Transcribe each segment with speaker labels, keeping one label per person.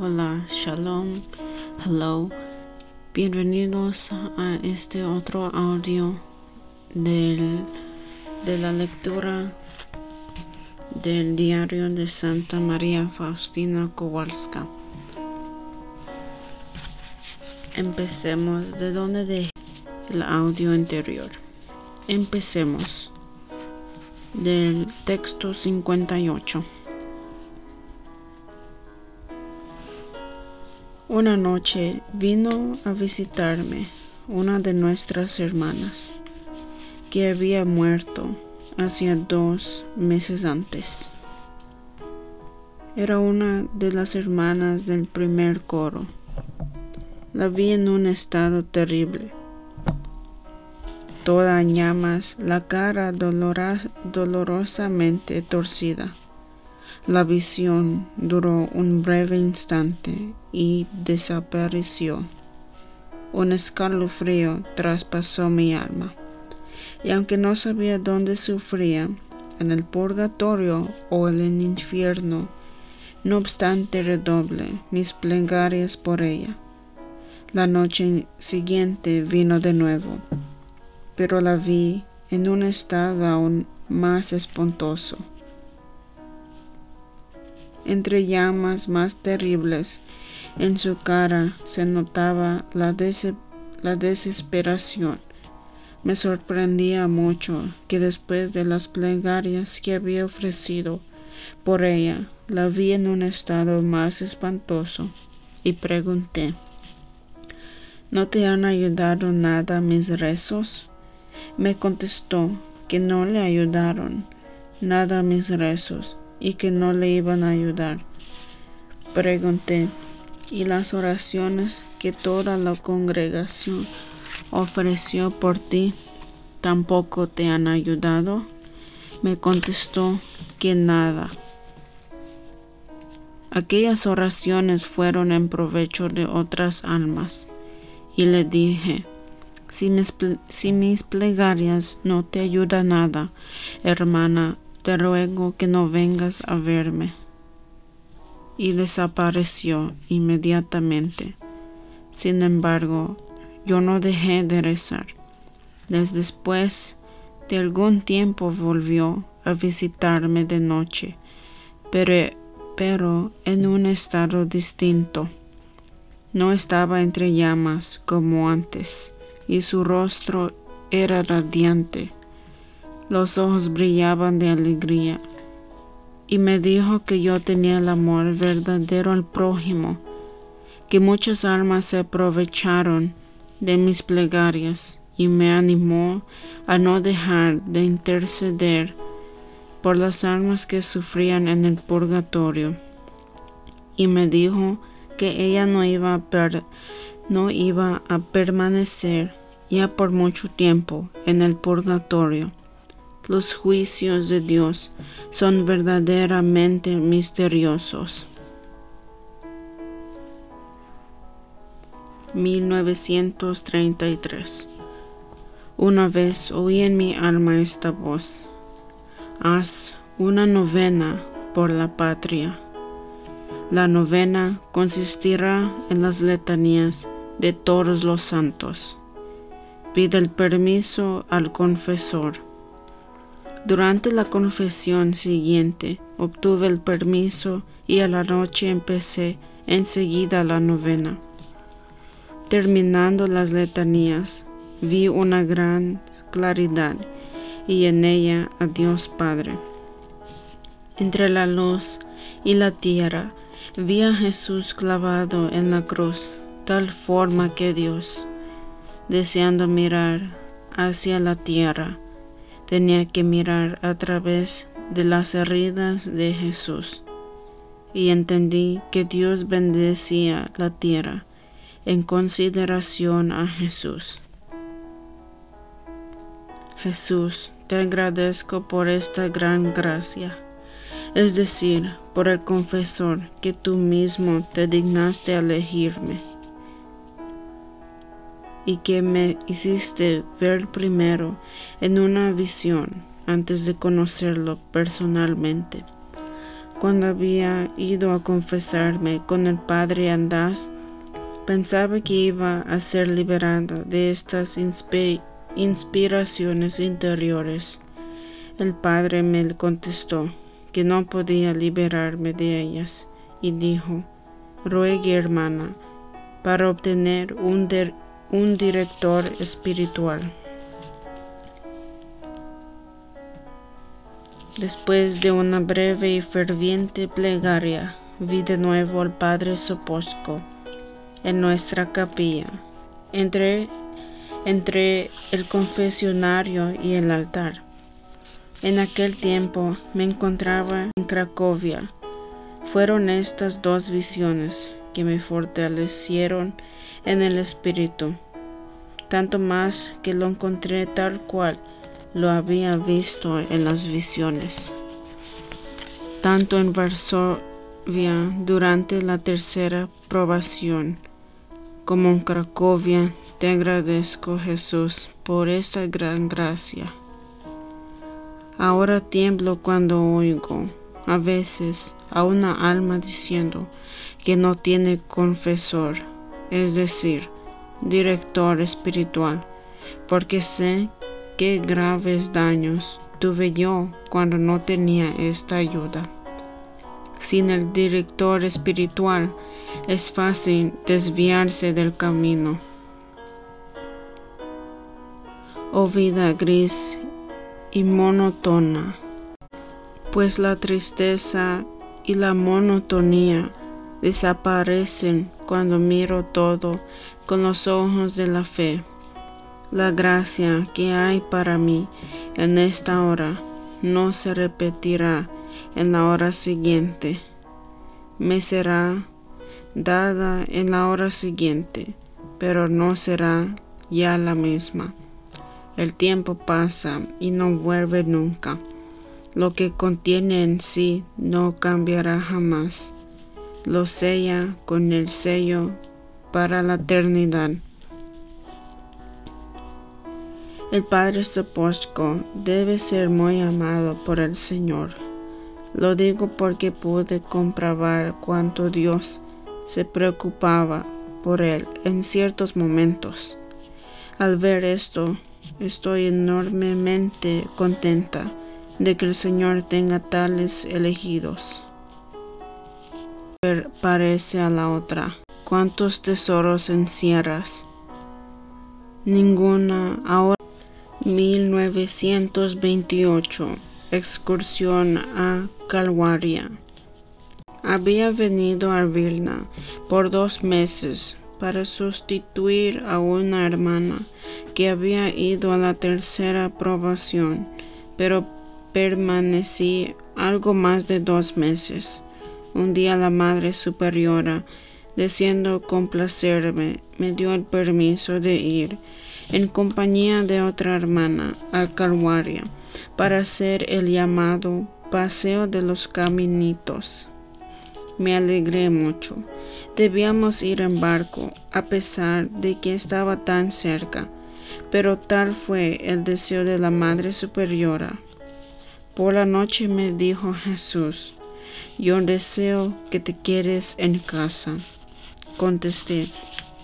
Speaker 1: Hola, shalom, hello. Bienvenidos a este otro audio de la lectura del diario de Santa María Faustina Kowalska. Empecemos de donde dejé el audio anterior. Empecemos del texto 58. Una noche vino a visitarme una de nuestras hermanas, que había muerto hacía dos meses antes. Era una de las hermanas del primer coro. La vi en un estado terrible, toda llamas, la cara dolorosamente torcida. La visión duró un breve instante y desapareció. Un escalofrío traspasó mi alma, y aunque no sabía dónde sufría, en el purgatorio o en el infierno, no obstante redoble mis plegarias por ella. La noche siguiente vino de nuevo, pero la vi en un estado aún más espantoso entre llamas más terribles. En su cara se notaba la, desesperación. Me sorprendía mucho que después de las plegarias que había ofrecido por ella, la vi en un estado más espantoso y pregunté, ¿No te han ayudado nada mis rezos? Me contestó que no le ayudaron nada mis rezos y que no le iban a ayudar. Pregunté, ¿y las oraciones que toda la congregación ofreció por ti tampoco te han ayudado? Me contestó que nada. Aquellas oraciones fueron en provecho de otras almas. Y le dije, si mis, plegarias no te ayudan nada, hermana, te ruego que no vengas a verme. Y desapareció inmediatamente. Sin embargo, yo no dejé de rezar. Después de algún tiempo volvió a visitarme de noche, pero, pero en un estado distinto. No estaba entre llamas como antes, y su rostro era radiante los ojos brillaban de alegría, y me dijo que yo tenía el amor verdadero al prójimo, que muchas almas se aprovecharon de mis plegarias y me animó a no dejar de interceder por las almas que sufrían en el purgatorio. Y me dijo que ella no iba a, no iba a permanecer ya por mucho tiempo en el purgatorio, los juicios de Dios son verdaderamente misteriosos. 1933 Una vez oí en mi alma esta voz, haz una novena por la patria. La novena consistirá en las letanías de todos los santos. Pide el permiso al confesor durante la confesión siguiente obtuve el permiso y a la noche empecé enseguida la novena. Terminando las letanías, vi una gran claridad y en ella a Dios Padre. Entre la luz y la tierra vi a Jesús clavado en la cruz, tal forma que Dios, deseando mirar hacia la tierra, tenía que mirar a través de las heridas de Jesús. Y entendí que Dios bendecía la tierra en consideración a Jesús. Jesús, te agradezco por esta gran gracia, es decir, por el confesor que tú mismo te dignaste elegirme y que me hiciste ver primero en una visión antes de conocerlo personalmente. cuando había ido a confesarme con el padre Andás, pensaba que iba a ser liberada de estas inspiraciones interiores. El padre me contestó que no podía liberarme de ellas y dijo, ruegue hermana, para obtener un, un director espiritual. Después de una breve y ferviente plegaria, vi de nuevo al padre Soposco en nuestra capilla. Entré entre el confesionario y el altar. En aquel tiempo me encontraba en Cracovia. Fueron estas dos visiones que me fortalecieron en el espíritu, tanto más que lo encontré tal cual lo había visto en las visiones. Tanto en Varsovia durante la tercera probación como en Cracovia te agradezco Jesús por esta gran gracia. Ahora tiemblo cuando oigo a veces a una alma diciendo que no tiene confesor, es decir, director espiritual, porque sé qué graves daños tuve yo cuando no tenía esta ayuda. Sin el director espiritual es fácil desviarse del camino. Oh vida gris y monótona, pues la tristeza y la monotonía desaparecen cuando miro todo con los ojos de la fe. La gracia que hay para mí en esta hora no se repetirá en la hora siguiente. Me será dada en la hora siguiente, pero no será ya la misma. El tiempo pasa y no vuelve nunca. Lo que contiene en sí no cambiará jamás. Lo sella con el sello para la eternidad. El Padre Sopochko debe ser muy amado por el Señor. Lo digo porque pude comprobar cuánto Dios se preocupaba por él en ciertos momentos. Al ver esto, estoy enormemente contenta de que el Señor tenga tales elegidos. Parece a la otra. ¿Cuántos tesoros encierras? Ninguna ahora 1928 Excursión a Calvaria Había venido a Vilna por dos meses para sustituir a una hermana que había ido a la tercera aprobación, pero permanecí algo más de dos meses. Un día la Madre Superiora, deseando complacerme, me dio el permiso de ir en compañía de otra hermana al Calvaria para hacer el llamado Paseo de los Caminitos. Me alegré mucho. Debíamos ir en barco, a pesar de que estaba tan cerca, pero tal fue el deseo de la Madre Superiora. Por la noche me dijo Jesús, yo deseo que te quedes en casa. Contesté,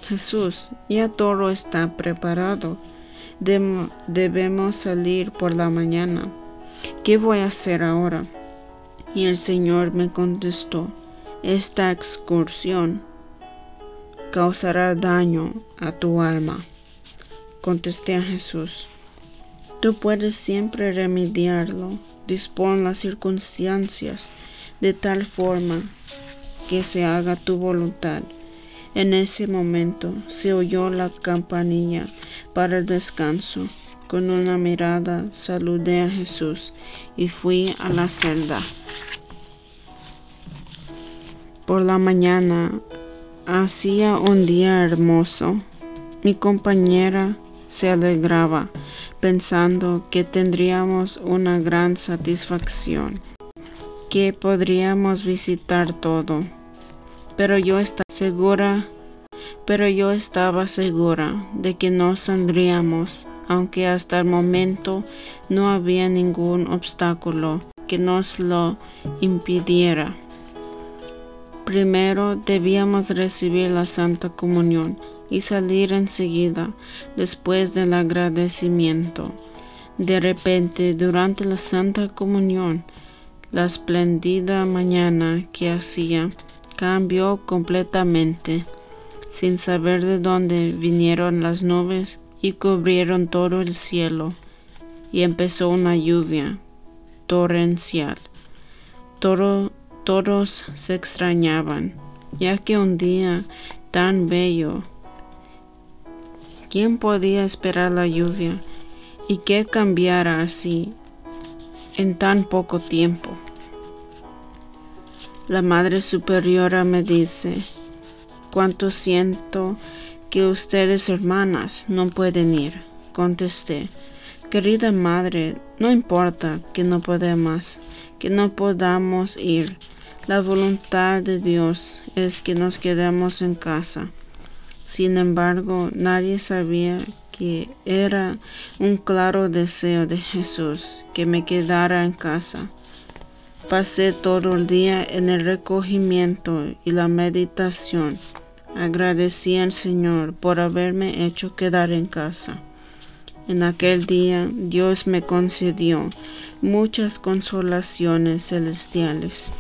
Speaker 1: Jesús, ya todo está preparado. debemos salir por la mañana. ¿Qué voy a hacer ahora? Y el Señor me contestó, esta excursión causará daño a tu alma. Contesté a Jesús, tú puedes siempre remediarlo. Dispon las circunstancias de tal forma que se haga tu voluntad en ese momento se oyó la campanilla para el descanso. Con una mirada saludé a Jesús y fui a la celda. Por la mañana hacía un día hermoso. Mi compañera se alegraba pensando que tendríamos una gran satisfacción, que podríamos visitar todo pero yo estaba segura, pero yo estaba segura de que no saldríamos, aunque hasta el momento no había ningún obstáculo que nos lo impidiera. Primero debíamos recibir la Santa Comunión y salir enseguida después del agradecimiento. De repente, durante la Santa Comunión, la espléndida mañana que hacía cambió completamente, sin saber de dónde vinieron las nubes y cubrieron todo el cielo, y empezó una lluvia torrencial. todos se extrañaban, ya que un día tan bello, ¿quién podía esperar la lluvia y que cambiara así en tan poco tiempo? La Madre Superiora me dice, cuánto siento que ustedes hermanas no pueden ir. Contesté, querida Madre, no importa que no podamos, que no podamos ir. La voluntad de Dios es que nos quedemos en casa. Sin embargo, nadie sabía que era un claro deseo de Jesús que me quedara en casa. Pasé todo el día en el recogimiento y la meditación. Agradecí al Señor por haberme hecho quedar en casa. En aquel día Dios me concedió muchas consolaciones celestiales.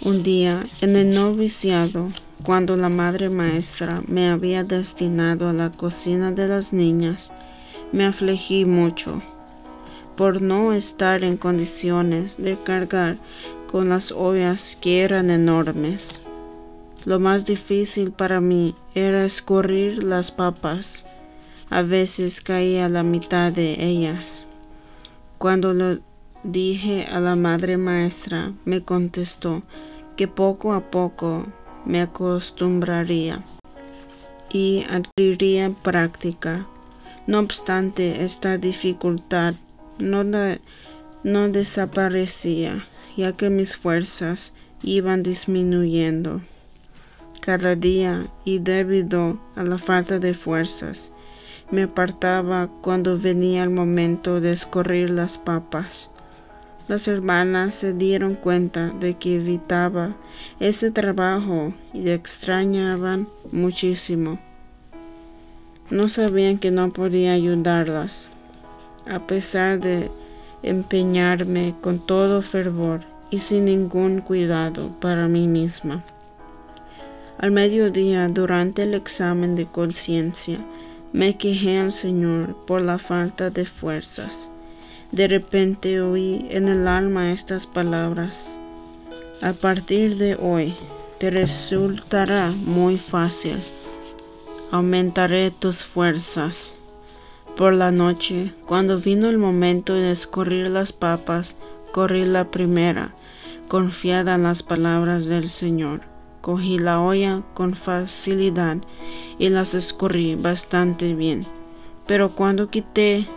Speaker 1: Un día, en el noviciado, cuando la madre maestra me había destinado a la cocina de las niñas, me afligí mucho por no estar en condiciones de cargar con las ollas que eran enormes. Lo más difícil para mí era escurrir las papas. A veces caía la mitad de ellas. Cuando lo dije a la madre maestra, me contestó que poco a poco me acostumbraría y adquiriría práctica. No obstante, esta dificultad no, no desaparecía, ya que mis fuerzas iban disminuyendo cada día y debido a la falta de fuerzas me apartaba cuando venía el momento de escurrir las papas. Las hermanas se dieron cuenta de que evitaba ese trabajo y extrañaban muchísimo. No sabían que no podía ayudarlas, a pesar de empeñarme con todo fervor y sin ningún cuidado para mí misma. Al mediodía, durante el examen de conciencia, me quejé al Señor por la falta de fuerzas. De repente oí en el alma estas palabras. A partir de hoy te resultará muy fácil. Aumentaré tus fuerzas. Por la noche, cuando vino el momento de escurrir las papas, corrí la primera, confiada en las palabras del Señor. Cogí la olla con facilidad y las escurrí bastante bien. Pero cuando quité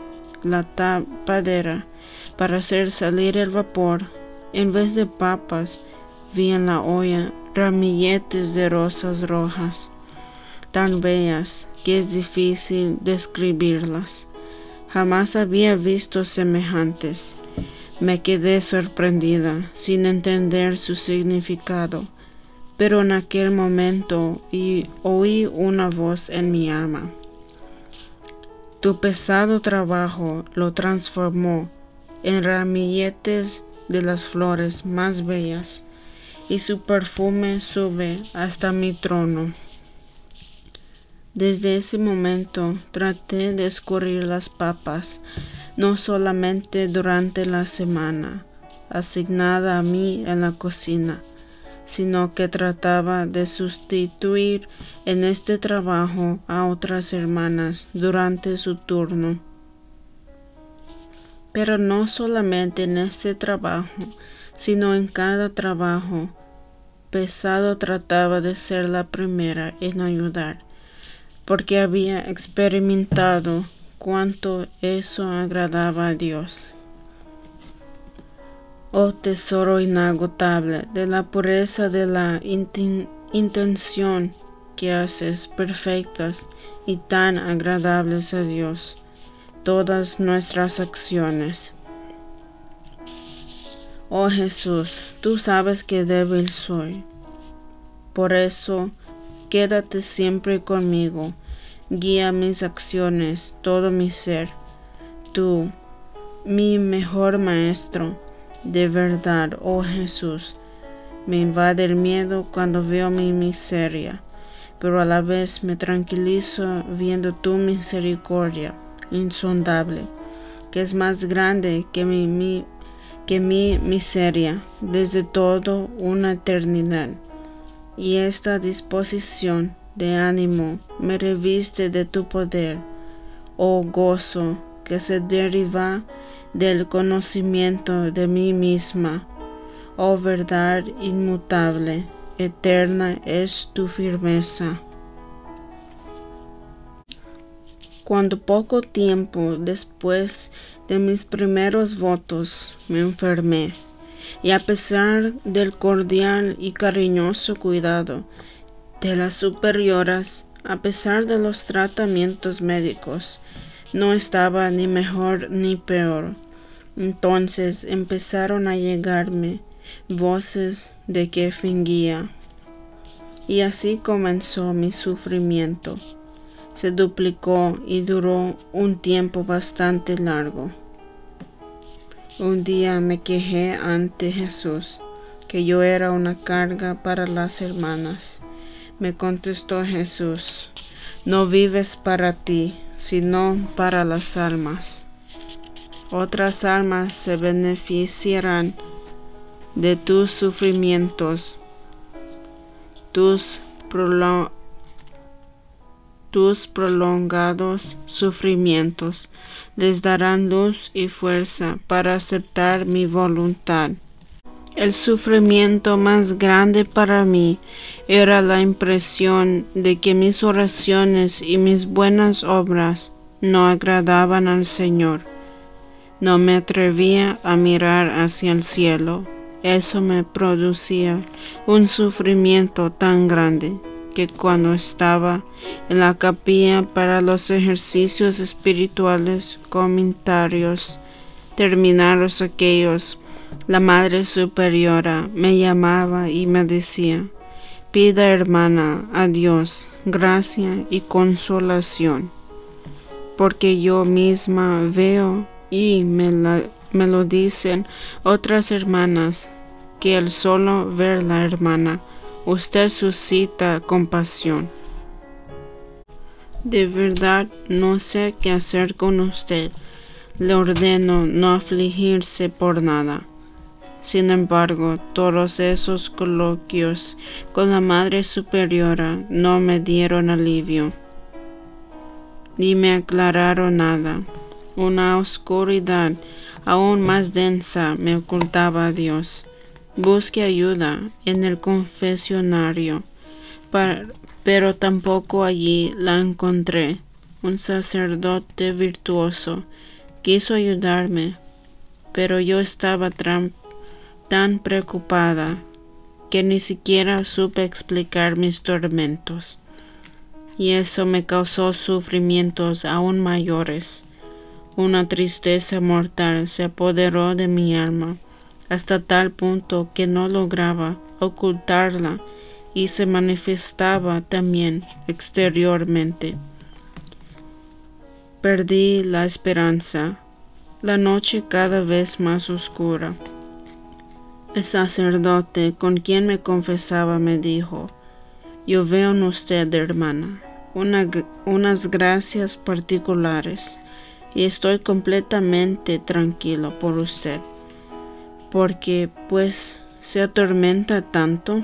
Speaker 1: la tapadera para hacer salir el vapor, en vez de papas, vi en la olla ramilletes de rosas rojas, tan bellas que es difícil describirlas. Jamás había visto semejantes. Me quedé sorprendida, sin entender su significado, pero en aquel momento oí una voz en mi alma. Tu pesado trabajo lo transformó en ramilletes de las flores más bellas, y su perfume sube hasta mi trono. Desde ese momento traté de escurrir las papas, no solamente durante la semana asignada a mí en la cocina, sino que trataba de sustituir en este trabajo a otras hermanas durante su turno. Pero no solamente en este trabajo, sino en cada trabajo pesado trataba de ser la primera en ayudar porque había experimentado cuánto eso agradaba a Dios. Oh tesoro inagotable de la pureza de la intención que haces perfectas y tan agradables a Dios. todas nuestras acciones. Oh Jesús, tú sabes que débil soy. Por eso, quédate siempre conmigo, guía mis acciones, todo mi ser. Tú, mi mejor maestro, de verdad, oh Jesús, me invade el miedo cuando veo mi miseria, pero a la vez me tranquilizo viendo tu misericordia insondable, que es más grande que mi, que mi miseria desde todo una eternidad. Y esta disposición de ánimo me reviste de tu poder, oh gozo que se deriva del conocimiento de mí misma. Oh verdad inmutable, eterna es tu firmeza. Cuando poco tiempo después de mis primeros votos me enfermé, y a pesar del cordial y cariñoso cuidado de las superioras, a pesar de los tratamientos médicos, no estaba ni mejor ni peor. Entonces empezaron a llegarme voces de que fingía. Y así comenzó mi sufrimiento. Se duplicó y duró un tiempo bastante largo. Un día me quejé ante Jesús que yo era una carga para las hermanas. Me contestó Jesús, no vives para ti, sino para las almas. Otras almas se beneficiarán de tus sufrimientos, tus, tus prolongados sufrimientos les darán luz y fuerza para aceptar mi voluntad. El sufrimiento más grande para mí era la impresión de que mis oraciones y mis buenas obras no agradaban al Señor. No me atrevía a mirar hacia el cielo. Eso me producía un sufrimiento tan grande que cuando estaba en la capilla para los ejercicios espirituales comentarios terminados aquellos la Madre Superiora me llamaba y me decía, pida hermana a Dios gracia y consolación, porque yo misma veo y me, me lo dicen otras hermanas, que el solo ver la hermana, usted suscita compasión. De verdad no sé qué hacer con usted. Le ordeno no afligirse por nada. Sin embargo, todos esos coloquios con la Madre Superiora no me dieron alivio, ni me aclararon nada. Una oscuridad aún más densa me ocultaba a Dios. Busqué ayuda en el confesionario, pero tampoco allí la encontré. Un sacerdote virtuoso quiso ayudarme, pero yo estaba tan preocupada que ni siquiera supe explicar mis tormentos, y eso me causó sufrimientos aún mayores. Una tristeza mortal se apoderó de mi alma hasta tal punto que no lograba ocultarla y se manifestaba también exteriormente. Perdí la esperanza, la noche cada vez más oscura. El sacerdote con quien me confesaba me dijo, yo veo en usted, hermana, unas gracias particulares y estoy completamente tranquilo por usted, porque pues se atormenta tanto,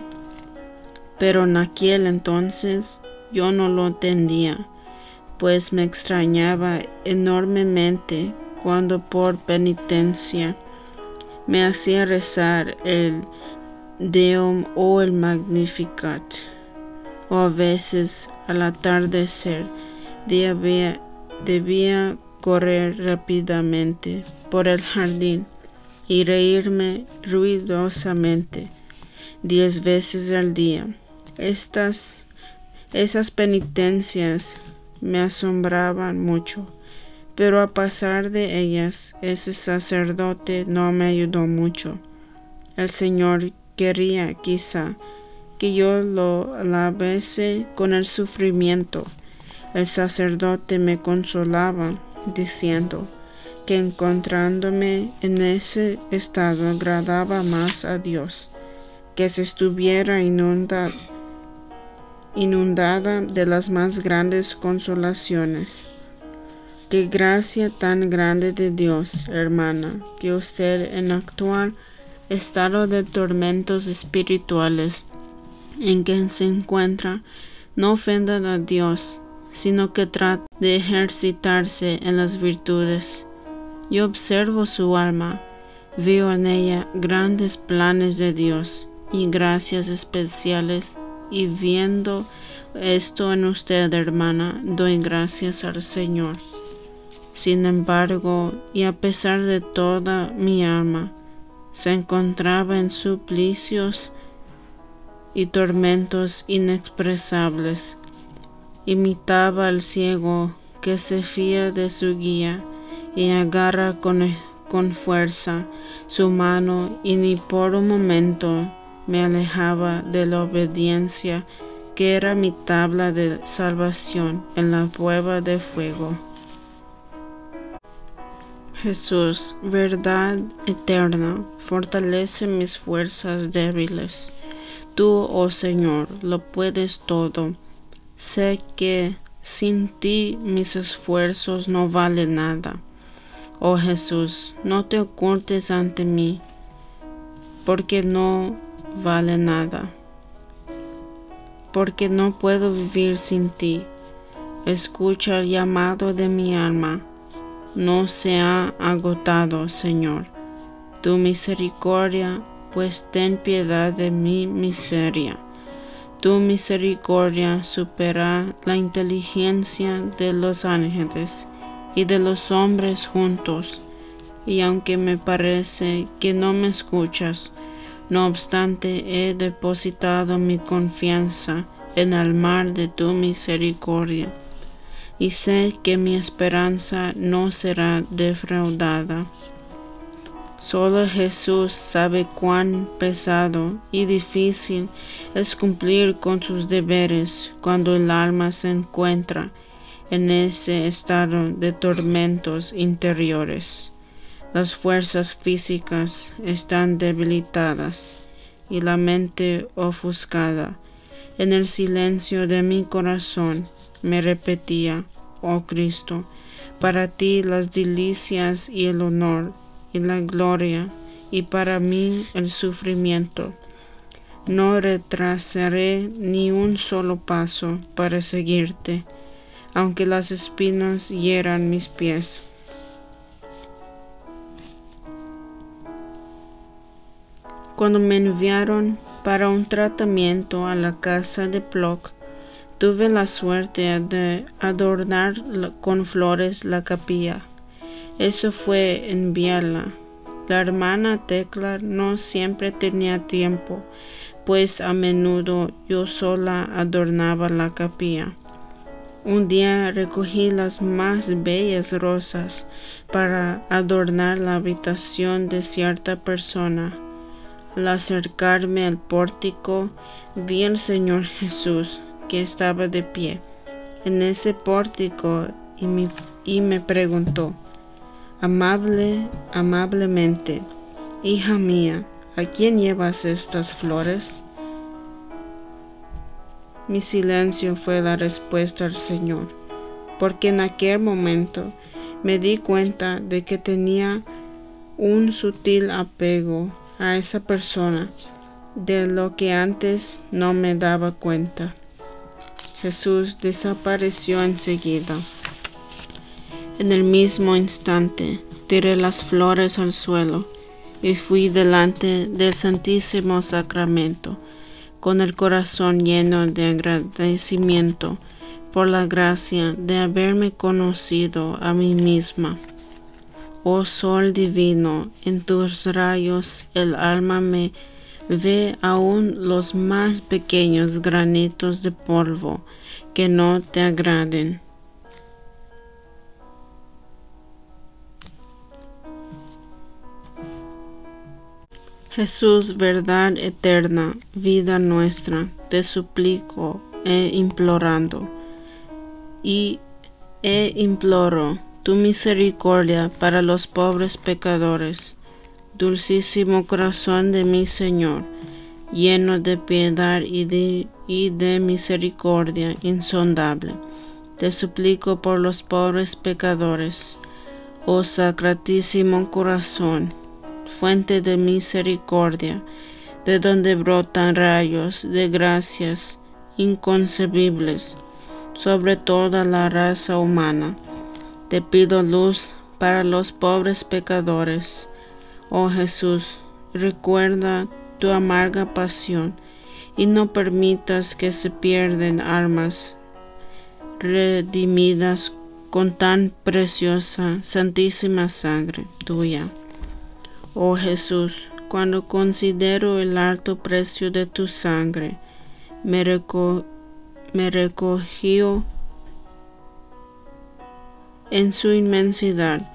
Speaker 1: pero en aquel entonces yo no lo entendía, pues me extrañaba enormemente cuando por penitencia me hacía rezar el Deum o el Magnificat, o a veces al atardecer debía, debía correr rápidamente por el jardín y reírme ruidosamente diez veces al día. Estas, esas penitencias me asombraban mucho, Pero a pasar de ellas, ese sacerdote no me ayudó mucho. El Señor quería, quizá, que yo lo lavese con el sufrimiento. El sacerdote me consolaba, diciendo que encontrándome en ese estado agradaba más a Dios, que se estuviera inundada de las más grandes consolaciones. Qué gracia tan grande de Dios, hermana, que usted en actual estado de tormentos espirituales en que se encuentra, no ofenda a Dios, sino que trate de ejercitarse en las virtudes. Yo observo su alma, veo en ella grandes planes de Dios y gracias especiales, y viendo esto en usted, hermana, doy gracias al Señor. Sin embargo, y a pesar de toda mi alma, se encontraba en suplicios y tormentos inexpresables. Imitaba al ciego que se fía de su guía y agarra con, con fuerza su mano y ni por un momento me alejaba de la obediencia que era mi tabla de salvación en la prueba de fuego. Jesús, verdad eterna, fortalece mis fuerzas débiles. Tú, oh Señor, lo puedes todo. Sé que sin ti mis esfuerzos no valen nada. Oh Jesús, no te ocultes ante mí, porque no vale nada. Porque no puedo vivir sin ti. Escucha el llamado de mi alma no se ha agotado, Señor. Tu misericordia, pues ten piedad de mi miseria. Tu misericordia supera la inteligencia de los ángeles y de los hombres juntos. Y aunque me parece que no me escuchas, no obstante he depositado mi confianza en el mar de tu misericordia y sé que mi esperanza no será defraudada. Solo Jesús sabe cuán pesado y difícil es cumplir con sus deberes cuando el alma se encuentra en ese estado de tormentos interiores. Las fuerzas físicas están debilitadas y la mente ofuscada. En el silencio de mi corazón me repetía, oh Cristo, para ti las delicias y el honor y la gloria, y para mí el sufrimiento. No retrasaré ni un solo paso para seguirte, aunque las espinas hieran mis pies. Cuando me enviaron para un tratamiento a la casa de Plock, Tuve la suerte de adornar con flores la capilla. Eso fue en Viala. La hermana Tecla no siempre tenía tiempo, pues a menudo yo sola adornaba la capilla. Un día recogí las más bellas rosas para adornar la habitación de cierta persona. Al acercarme al pórtico vi al Señor Jesús que estaba de pie en ese pórtico y me, preguntó, amable, amablemente, hija mía, ¿a quién llevas estas flores? Mi silencio fue la respuesta al Señor, porque en aquel momento me di cuenta de que tenía un sutil apego a esa persona de lo que antes no me daba cuenta. Jesús desapareció enseguida. En el mismo instante tiré las flores al suelo y fui delante del Santísimo Sacramento con el corazón lleno de agradecimiento por la gracia de haberme conocido a mí misma. Oh Sol divino, en tus rayos el alma me ve aún los más pequeños granitos de polvo que no te agraden. Jesús, verdad eterna, vida nuestra, te suplico e implorando, y e imploro tu misericordia para los pobres pecadores. Dulcísimo corazón de mi Señor, lleno de piedad y de, y de misericordia insondable, te suplico por los pobres pecadores. Oh sacratísimo corazón, fuente de misericordia, de donde brotan rayos de gracias inconcebibles sobre toda la raza humana. Te pido luz para los pobres pecadores. Oh Jesús, recuerda tu amarga pasión y no permitas que se pierden almas redimidas con tan preciosa, santísima sangre tuya. Oh Jesús, cuando considero el alto precio de tu sangre, me, me recogió en su inmensidad,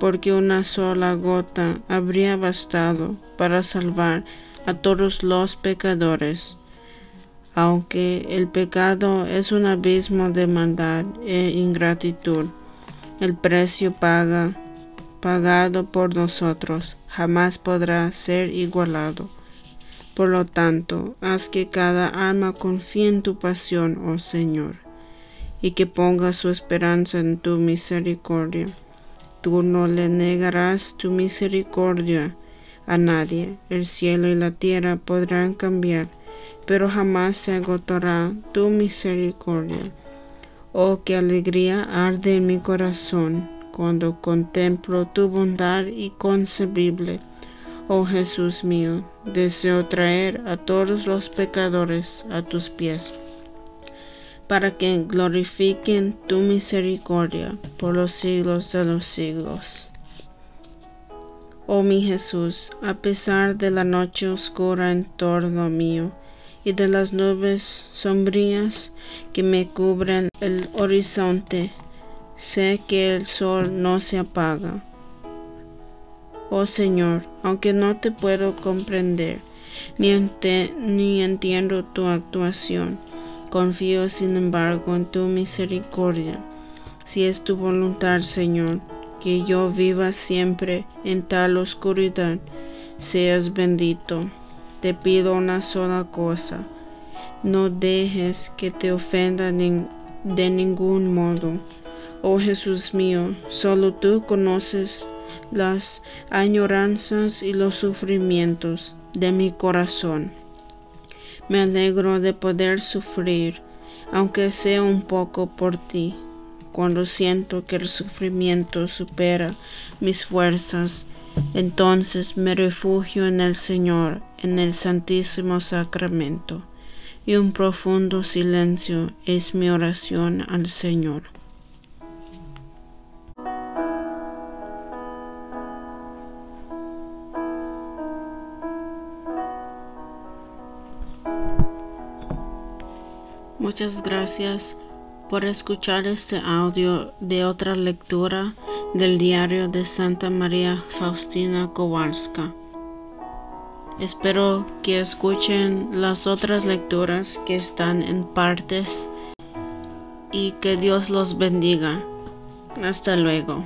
Speaker 1: porque una sola gota habría bastado para salvar a todos los pecadores. Aunque el pecado es un abismo de maldad e ingratitud, el precio paga pagado por nosotros jamás podrá ser igualado. Por lo tanto, haz que cada alma confíe en tu pasión, oh Señor, y que ponga su esperanza en tu misericordia. Tú no le negarás tu misericordia a nadie. El cielo y la tierra podrán cambiar, pero jamás se agotará tu misericordia. Oh, qué alegría arde en mi corazón cuando contemplo tu bondad inconcebible. Oh Jesús mío, deseo traer a todos los pecadores a tus pies, para que glorifiquen tu misericordia por los siglos de los siglos. Oh mi Jesús, a pesar de la noche oscura en torno mío y de las nubes sombrías que me cubren el horizonte, Sé que el sol no se apaga. Oh Señor, aunque no te puedo comprender, ni, ni entiendo tu actuación, confío sin embargo en tu misericordia. Si es tu voluntad, Señor, que yo viva siempre en tal oscuridad, seas bendito. Te pido una sola cosa, no dejes que te ofenda de ningún modo Oh Jesús mío, solo tú conoces las añoranzas y los sufrimientos de mi corazón. Me alegro de poder sufrir, aunque sea un poco por ti, cuando siento que el sufrimiento supera mis fuerzas. Entonces me refugio en el Señor, en el Santísimo Sacramento, y un profundo silencio es mi oración al Señor. Muchas gracias por escuchar este audio de otra lectura del diario de Santa María Faustina Kowalska. Espero que escuchen las otras lecturas que están en partes y que Dios los bendiga. Hasta luego.